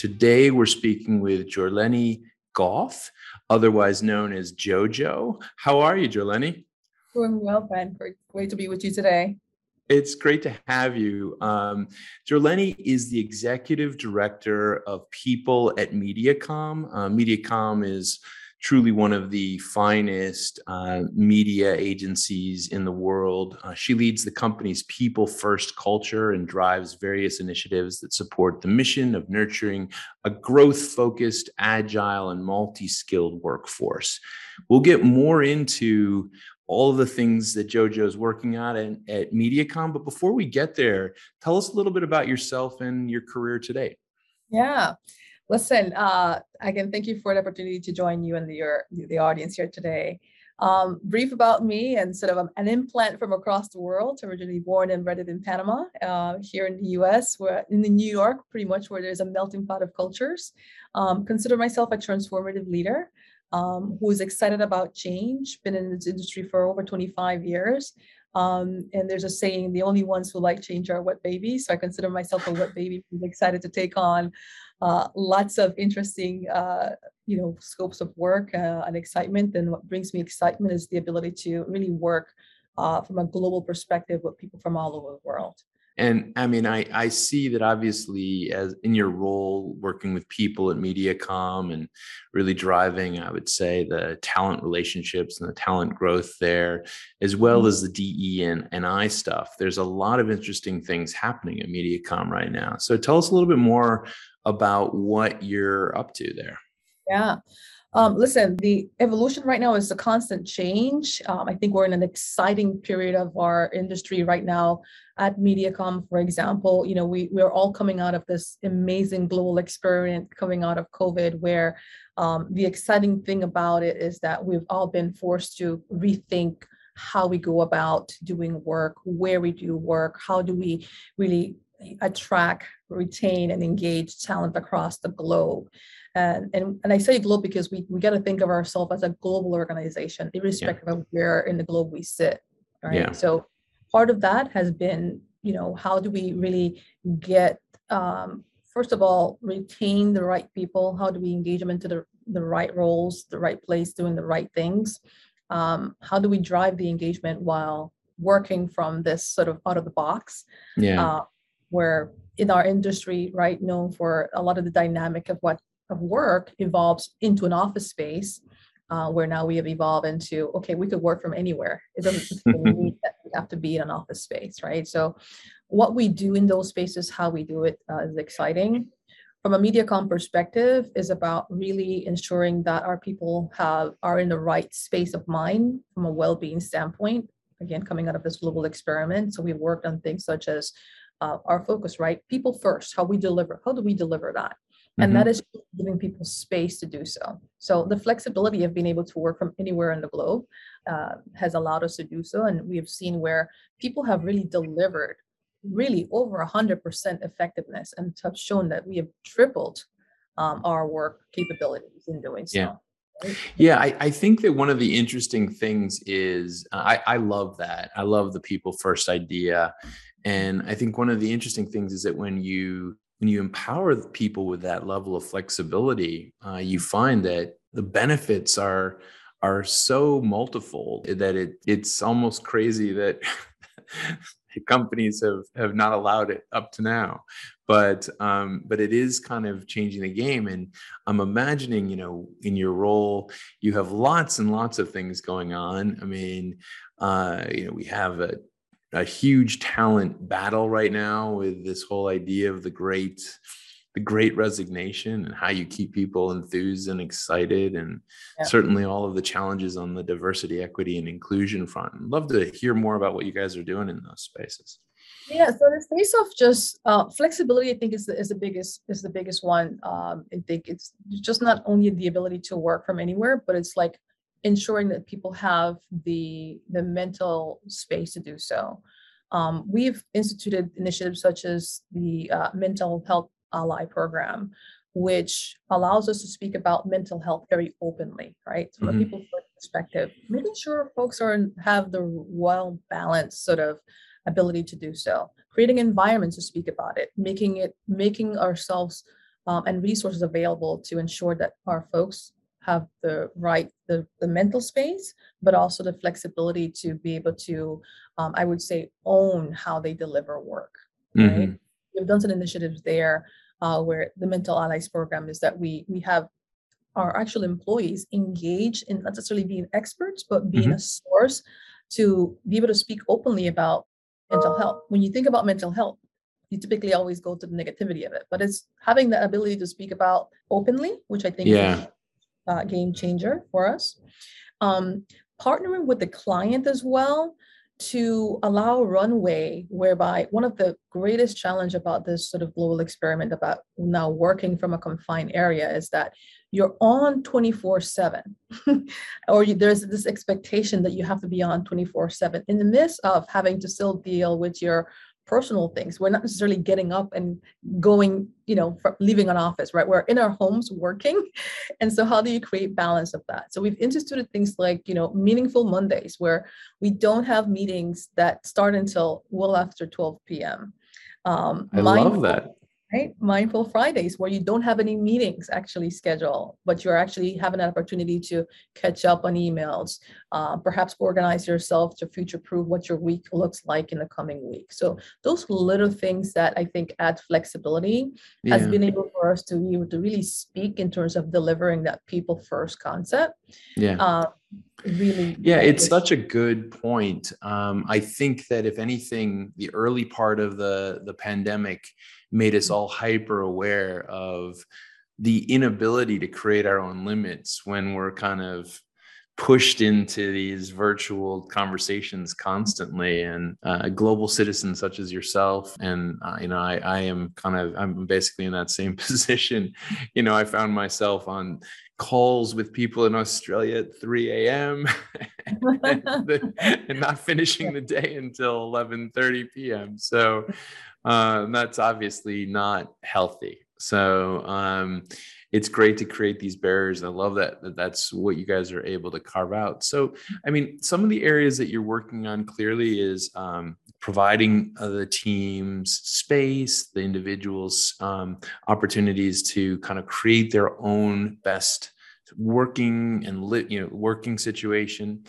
Today, we're speaking with Jorleni Goff, otherwise known as JoJo. How are you, Jorleni? Doing well, Ben. Great, great to be with you today. It's great to have you. Um, Jorleni is the executive director of people at Mediacom. Uh, Mediacom is truly one of the finest uh, media agencies in the world. Uh, she leads the company's people first culture and drives various initiatives that support the mission of nurturing a growth focused, agile, and multi skilled workforce. We'll get more into all of the things that JoJo is working on at, at MediaCom. But before we get there, tell us a little bit about yourself and your career today. Yeah. Listen, uh, again, thank you for the opportunity to join you and the, your, the audience here today. Um, brief about me and sort of an implant from across the world, originally born and bred in Panama, uh, here in the US, where in New York, pretty much where there's a melting pot of cultures. Um, consider myself a transformative leader um, who is excited about change, been in this industry for over 25 years. Um, and there's a saying, the only ones who like change are wet babies. So I consider myself a wet baby who's excited to take on uh, lots of interesting, uh, you know, scopes of work uh, and excitement. And what brings me excitement is the ability to really work uh, from a global perspective with people from all over the world. And I mean, I, I see that obviously as in your role working with people at MediaCom and really driving, I would say, the talent relationships and the talent growth there, as well mm-hmm. as the DE and, and I stuff. There's a lot of interesting things happening at MediaCom right now. So tell us a little bit more about what you're up to there. Yeah. Um, listen, the evolution right now is a constant change. Um, I think we're in an exciting period of our industry right now. At MediaCom, for example, you know, we we're all coming out of this amazing global experience coming out of COVID, where um, the exciting thing about it is that we've all been forced to rethink how we go about doing work, where we do work, how do we really attract, retain, and engage talent across the globe. And, and, and I say globe because we, we got to think of ourselves as a global organization, irrespective yeah. of where in the globe we sit. Right. Yeah. So part of that has been, you know, how do we really get, um, first of all, retain the right people? How do we engage them into the, the right roles, the right place, doing the right things? Um, how do we drive the engagement while working from this sort of out of the box? Yeah. Uh, where in our industry, right, known for a lot of the dynamic of what of work evolves into an office space, uh, where now we have evolved into okay, we could work from anywhere. It doesn't mean that we have to be in an office space, right? So, what we do in those spaces, how we do it, uh, is exciting. From a MediaCom perspective, is about really ensuring that our people have are in the right space of mind from a well-being standpoint. Again, coming out of this global experiment, so we've worked on things such as uh, our focus, right? People first, how we deliver. How do we deliver that? And mm-hmm. that is giving people space to do so. So the flexibility of being able to work from anywhere in the globe uh, has allowed us to do so. And we have seen where people have really delivered really over 100% effectiveness and have shown that we have tripled um, our work capabilities in doing so. Yeah. Yeah, I, I, think that one of the interesting things is uh, I, I love that. I love the people first idea. And I think one of the interesting things is that when you when you empower people with that level of flexibility, uh, you find that the benefits are are so multifold that it it's almost crazy that companies have have not allowed it up to now. But um, but it is kind of changing the game. And i'm imagining you know in your role you have lots and lots of things going on. I mean uh, you know we have a a huge talent battle right now with this whole idea of the great the great resignation and how you keep people enthused and excited and yeah. certainly all of the challenges on the diversity equity and inclusion front I'd love to hear more about what you guys are doing in those spaces Yeah, so the space of just uh, flexibility, I think, is the, is the biggest is the biggest one. Um, I think it's just not only the ability to work from anywhere, but it's like ensuring that people have the the mental space to do so. Um, we've instituted initiatives such as the uh, mental health ally program, which allows us to speak about mental health very openly, right? From mm-hmm. a people's perspective, making sure folks are have the well balanced sort of ability to do so, creating environments to speak about it, making it making ourselves um, and resources available to ensure that our folks have the right the, the mental space but also the flexibility to be able to um, i would say own how they deliver work right mm-hmm. we've done some initiatives there uh, where the mental allies program is that we we have our actual employees engage in not necessarily being experts but being mm-hmm. a source to be able to speak openly about mental health when you think about mental health you typically always go to the negativity of it but it's having the ability to speak about openly which i think yeah. Uh, game changer for us. Um, partnering with the client as well to allow runway whereby one of the greatest challenge about this sort of global experiment about now working from a confined area is that you're on 24 7 or you, there's this expectation that you have to be on 24 7 in the midst of having to still deal with your personal things. We're not necessarily getting up and going, you know, leaving an office, right? We're in our homes working. And so how do you create balance of that? So we've instituted things like, you know, meaningful Mondays where we don't have meetings that start until well after 12 p.m. Um, I love that right? Mindful Fridays, where you don't have any meetings actually scheduled, but you're actually having an opportunity to catch up on emails, uh, perhaps organize yourself to future proof what your week looks like in the coming week. So those little things that I think add flexibility yeah. has been able for us to be able to really speak in terms of delivering that people first concept. Yeah. Uh, really yeah it's such a good point um, i think that if anything the early part of the the pandemic made us all hyper aware of the inability to create our own limits when we're kind of pushed into these virtual conversations constantly. And uh, global citizens such as yourself and uh, you know I, I am kind of i'm basically in that same position. You know i found myself on calls with people in australia at 3 a.m and, and not finishing the day until 11 30 p.m so uh, that's obviously not healthy. So um, it's great to create these barriers. I love that, that that's what you guys are able to carve out. So, I mean, some of the areas that you're working on clearly is um, providing the teams space, the individuals um, opportunities to kind of create their own best working and lit, you know, working situation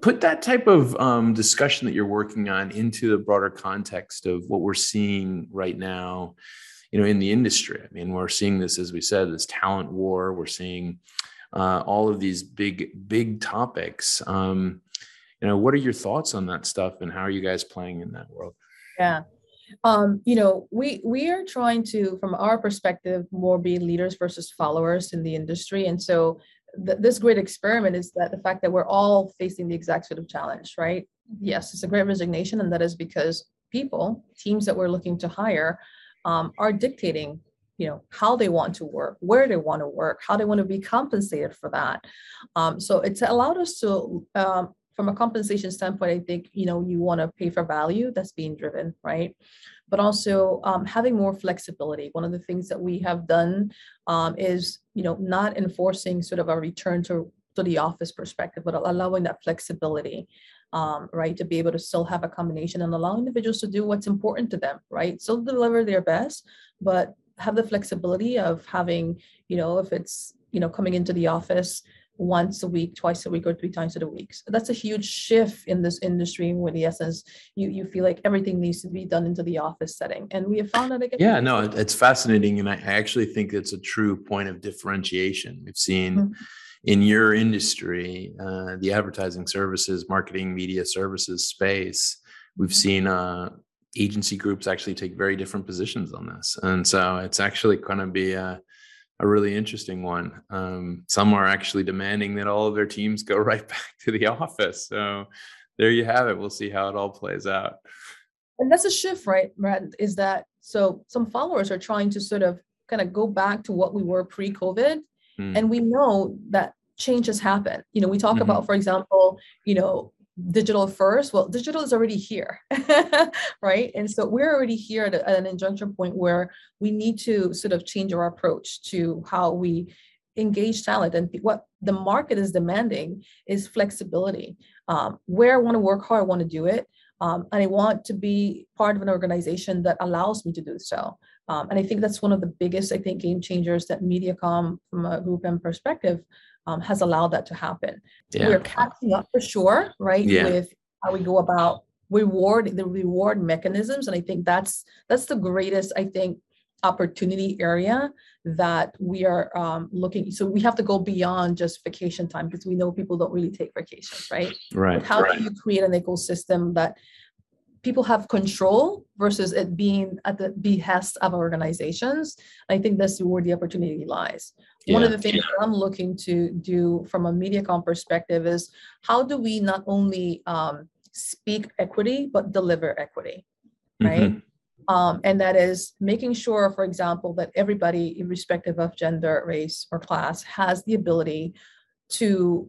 put that type of um, discussion that you're working on into the broader context of what we're seeing right now you know in the industry. I mean we're seeing this as we said this talent war. We're seeing uh, all of these big big topics. Um, you know what are your thoughts on that stuff and how are you guys playing in that world? Yeah. Um, you know we we are trying to from our perspective more be leaders versus followers in the industry. And so th- this great experiment is that the fact that we're all facing the exact sort of challenge, right? Yes, it's a great resignation, and that is because people, teams that we're looking to hire, um, are dictating, you know, how they want to work, where they want to work, how they want to be compensated for that. Um, so it's allowed us to um, from a compensation standpoint, I think you know you want to pay for value that's being driven, right? But also um, having more flexibility. One of the things that we have done um, is you know not enforcing sort of a return to to the office perspective, but allowing that flexibility, um, right, to be able to still have a combination and allow individuals to do what's important to them, right? Still deliver their best, but have the flexibility of having, you know, if it's you know coming into the office once a week, twice a week, or three times a week. So that's a huge shift in this industry where the essence you you feel like everything needs to be done into the office setting. And we have found that again. Yeah, no, it's fascinating. And I actually think it's a true point of differentiation. We've seen mm-hmm. In your industry, uh, the advertising services, marketing, media services space, we've seen uh, agency groups actually take very different positions on this. And so it's actually going to be a a really interesting one. Um, some are actually demanding that all of their teams go right back to the office. So there you have it. We'll see how it all plays out. and that's a shift, right? Is that so some followers are trying to sort of kind of go back to what we were pre-COVID. Mm. And we know that changes happen. You know, we talk mm-hmm. about, for example, you know, digital first. Well, digital is already here, right? And so we're already here at, at an injunction point where we need to sort of change our approach to how we engage talent and what the market is demanding is flexibility um, where i want to work hard i want to do it um, and I want to be part of an organization that allows me to do so. Um, and I think that's one of the biggest, I think, game changers that MediaCom, from a GroupM perspective, um, has allowed that to happen. Yeah. We're catching up for sure, right? Yeah. With how we go about reward the reward mechanisms, and I think that's that's the greatest, I think, opportunity area that we are um, looking so we have to go beyond just vacation time because we know people don't really take vacations right right but how right. do you create an ecosystem that people have control versus it being at the behest of organizations i think that's where the opportunity lies yeah. one of the things yeah. i'm looking to do from a mediacom perspective is how do we not only um, speak equity but deliver equity right mm-hmm um, and that is making sure, for example, that everybody, irrespective of gender, race, or class, has the ability to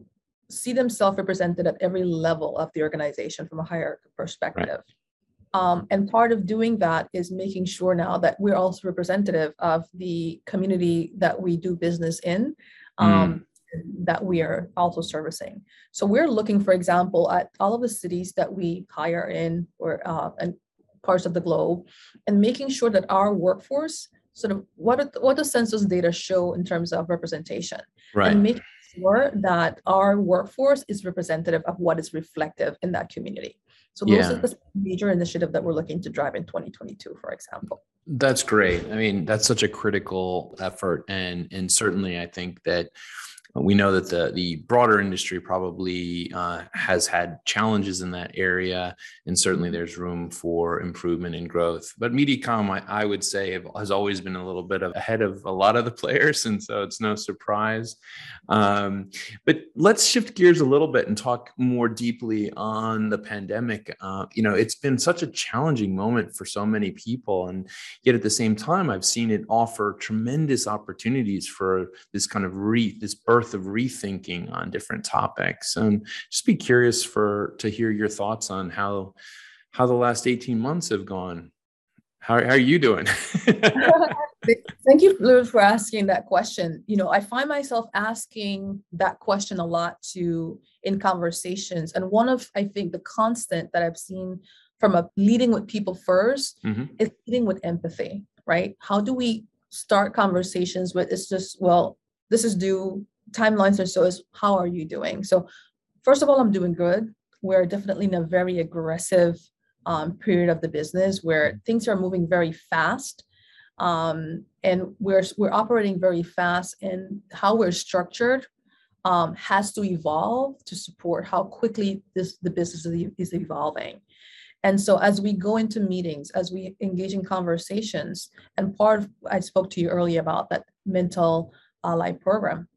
see themselves represented at every level of the organization from a higher perspective. Right. Um, and part of doing that is making sure now that we're also representative of the community that we do business in. Um, mm. That we are also servicing. So we're looking, for example, at all of the cities that we hire in, or uh, and parts of the globe and making sure that our workforce sort of what are, what the census data show in terms of representation right and making sure that our workforce is representative of what is reflective in that community. So those yeah. are the major initiative that we're looking to drive in 2022 for example. That's great. I mean that's such a critical effort and and certainly i think that we know that the the broader industry probably uh, has had challenges in that area, and certainly there's room for improvement and growth. But MediaCom, I, I would say, has always been a little bit of ahead of a lot of the players, and so it's no surprise. Um, but let's shift gears a little bit and talk more deeply on the pandemic. Uh, you know, it's been such a challenging moment for so many people, and yet at the same time, I've seen it offer tremendous opportunities for this kind of re this birth worth of rethinking on different topics. And just be curious for to hear your thoughts on how how the last 18 months have gone. How, how are you doing? Thank you, Lou, for asking that question. You know, I find myself asking that question a lot to in conversations. And one of I think the constant that I've seen from a leading with people 1st mm-hmm. is leading with empathy, right? How do we start conversations with it's just, well, this is due timelines or so is how are you doing? So first of all, I'm doing good. We're definitely in a very aggressive um, period of the business where things are moving very fast. Um, and we're we're operating very fast and how we're structured um, has to evolve to support how quickly this the business is evolving. And so as we go into meetings, as we engage in conversations, and part of I spoke to you earlier about that mental ally program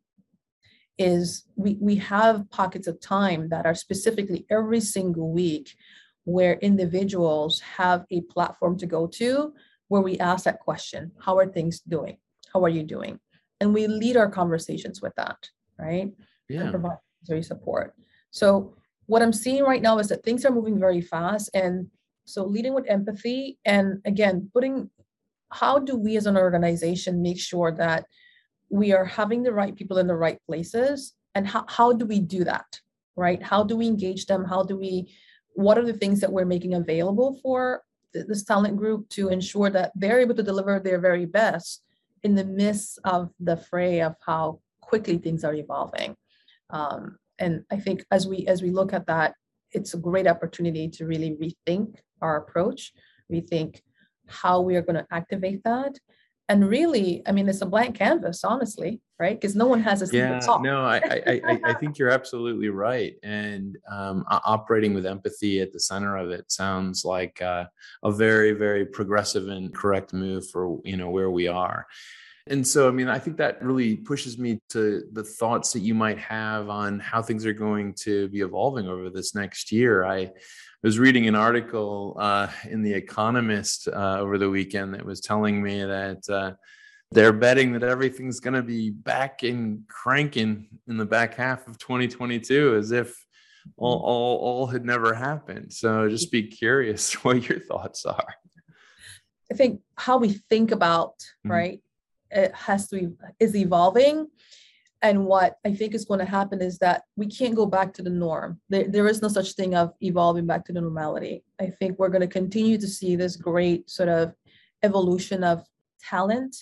is we, we have pockets of time that are specifically every single week where individuals have a platform to go to where we ask that question how are things doing? How are you doing? And we lead our conversations with that right? Yeah. and provide support. So what i'm seeing right now is that things are moving very fast and so leading with empathy and again putting how do we as an organization make sure that we are having the right people in the right places and how, how do we do that right? How do we engage them? How do we what are the things that we're making available for this talent group to ensure that they're able to deliver their very best in the midst of the fray of how quickly things are evolving? Um, and i think as we as we look at that it's a great opportunity to really rethink our approach rethink how we are going to activate that and really i mean it's a blank canvas honestly right? Because no one has a yeah no I, I i think you're absolutely right. And um, operating with empathy at the center of it sounds like uh, a very very progressive and correct move for you know where we are And so, I mean, I think that really pushes me to the thoughts that you might have on how things are going to be evolving over this next year. I was reading an article uh, in The Economist uh, over the weekend that was telling me that uh, they're betting that everything's going to be back and cranking in the back half of 2022 as if all, all, all had never happened. So just be curious what your thoughts are. I think how we think about, mm-hmm. right, it has to be is evolving. And what i think is going to happen is that we can't go back to the norm. There, there is no such thing of evolving back to the normality. I think we're going to continue to see this great sort of evolution of talent.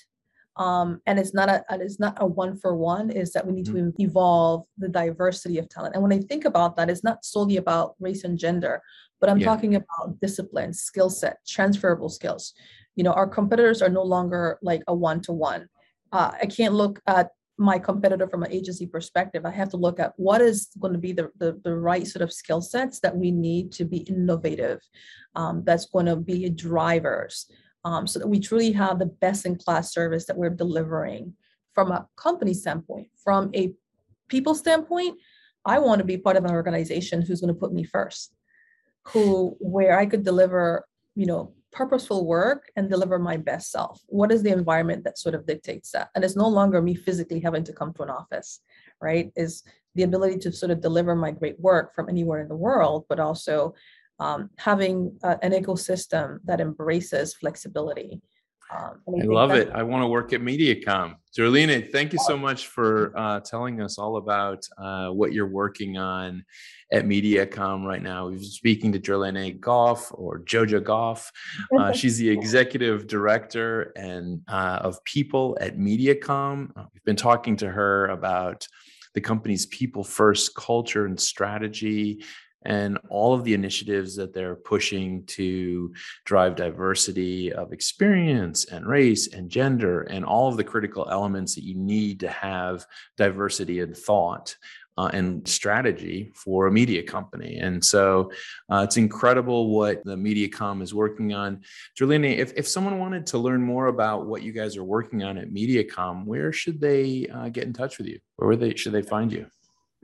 Um, and it's not a it's not a one for one is that we need mm-hmm. to evolve the diversity of talent. And when i think about that it's not solely about race and gender but i'm yeah. talking about discipline skill set transferable skills you know our competitors are no longer like a one-to-one. Uh, i can't look at my competitor from an agency perspective. I have to look at what is going to be the, the, the right sort of skill sets that we need to be innovative um, that's going to be drivers um, so that we truly have the best in class service that we're delivering. From a company standpoint from a people standpoint i want to be part of an organization who's going to put me first who where i could deliver you know purposeful work and deliver my best self? What is the environment that sort of dictates that? And it's no longer me physically having to come to an office, right? Is the ability to sort of deliver my great work from anywhere in the world, but also um, having uh, an ecosystem that embraces flexibility um, I, I love it. I want to work at MediaCom. Jorlene, thank you so much for uh, telling us all about uh, what you're working on at MediaCom right now. We've been speaking to Jorlene Goff or Jojo Goff. Uh, she's the executive director and uh, of people at MediaCom. Uh, we've been talking to her about the company's people first culture and strategy and all of the initiatives that they're pushing to drive diversity of experience and race and gender and all of the critical elements that you need to have diversity in thought uh, and strategy for a media company. And so uh, it's incredible what the MediaCom is working on. Jorlene, if, if someone wanted to learn more about what you guys are working on at MediaCom, where should they uh, get in touch with you? Where they, should they find you?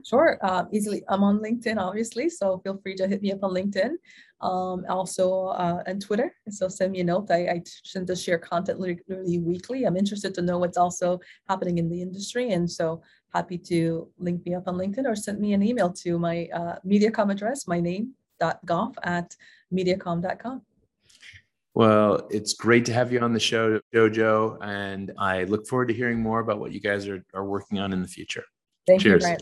Sure, uh, easily. I'm on LinkedIn, obviously, so feel free to hit me up on LinkedIn. Um, also uh, on Twitter, so send me a note. I, I tend to share content literally weekly. I'm interested to know what's also happening in the industry, and so happy to link me up on LinkedIn or send me an email to my uh, MediaCom address, my name Goff at mediacom.com. Well, it's great to have you on the show, Jojo, and I look forward to hearing more about what you guys are, are working on in the future. Thank Cheers. you,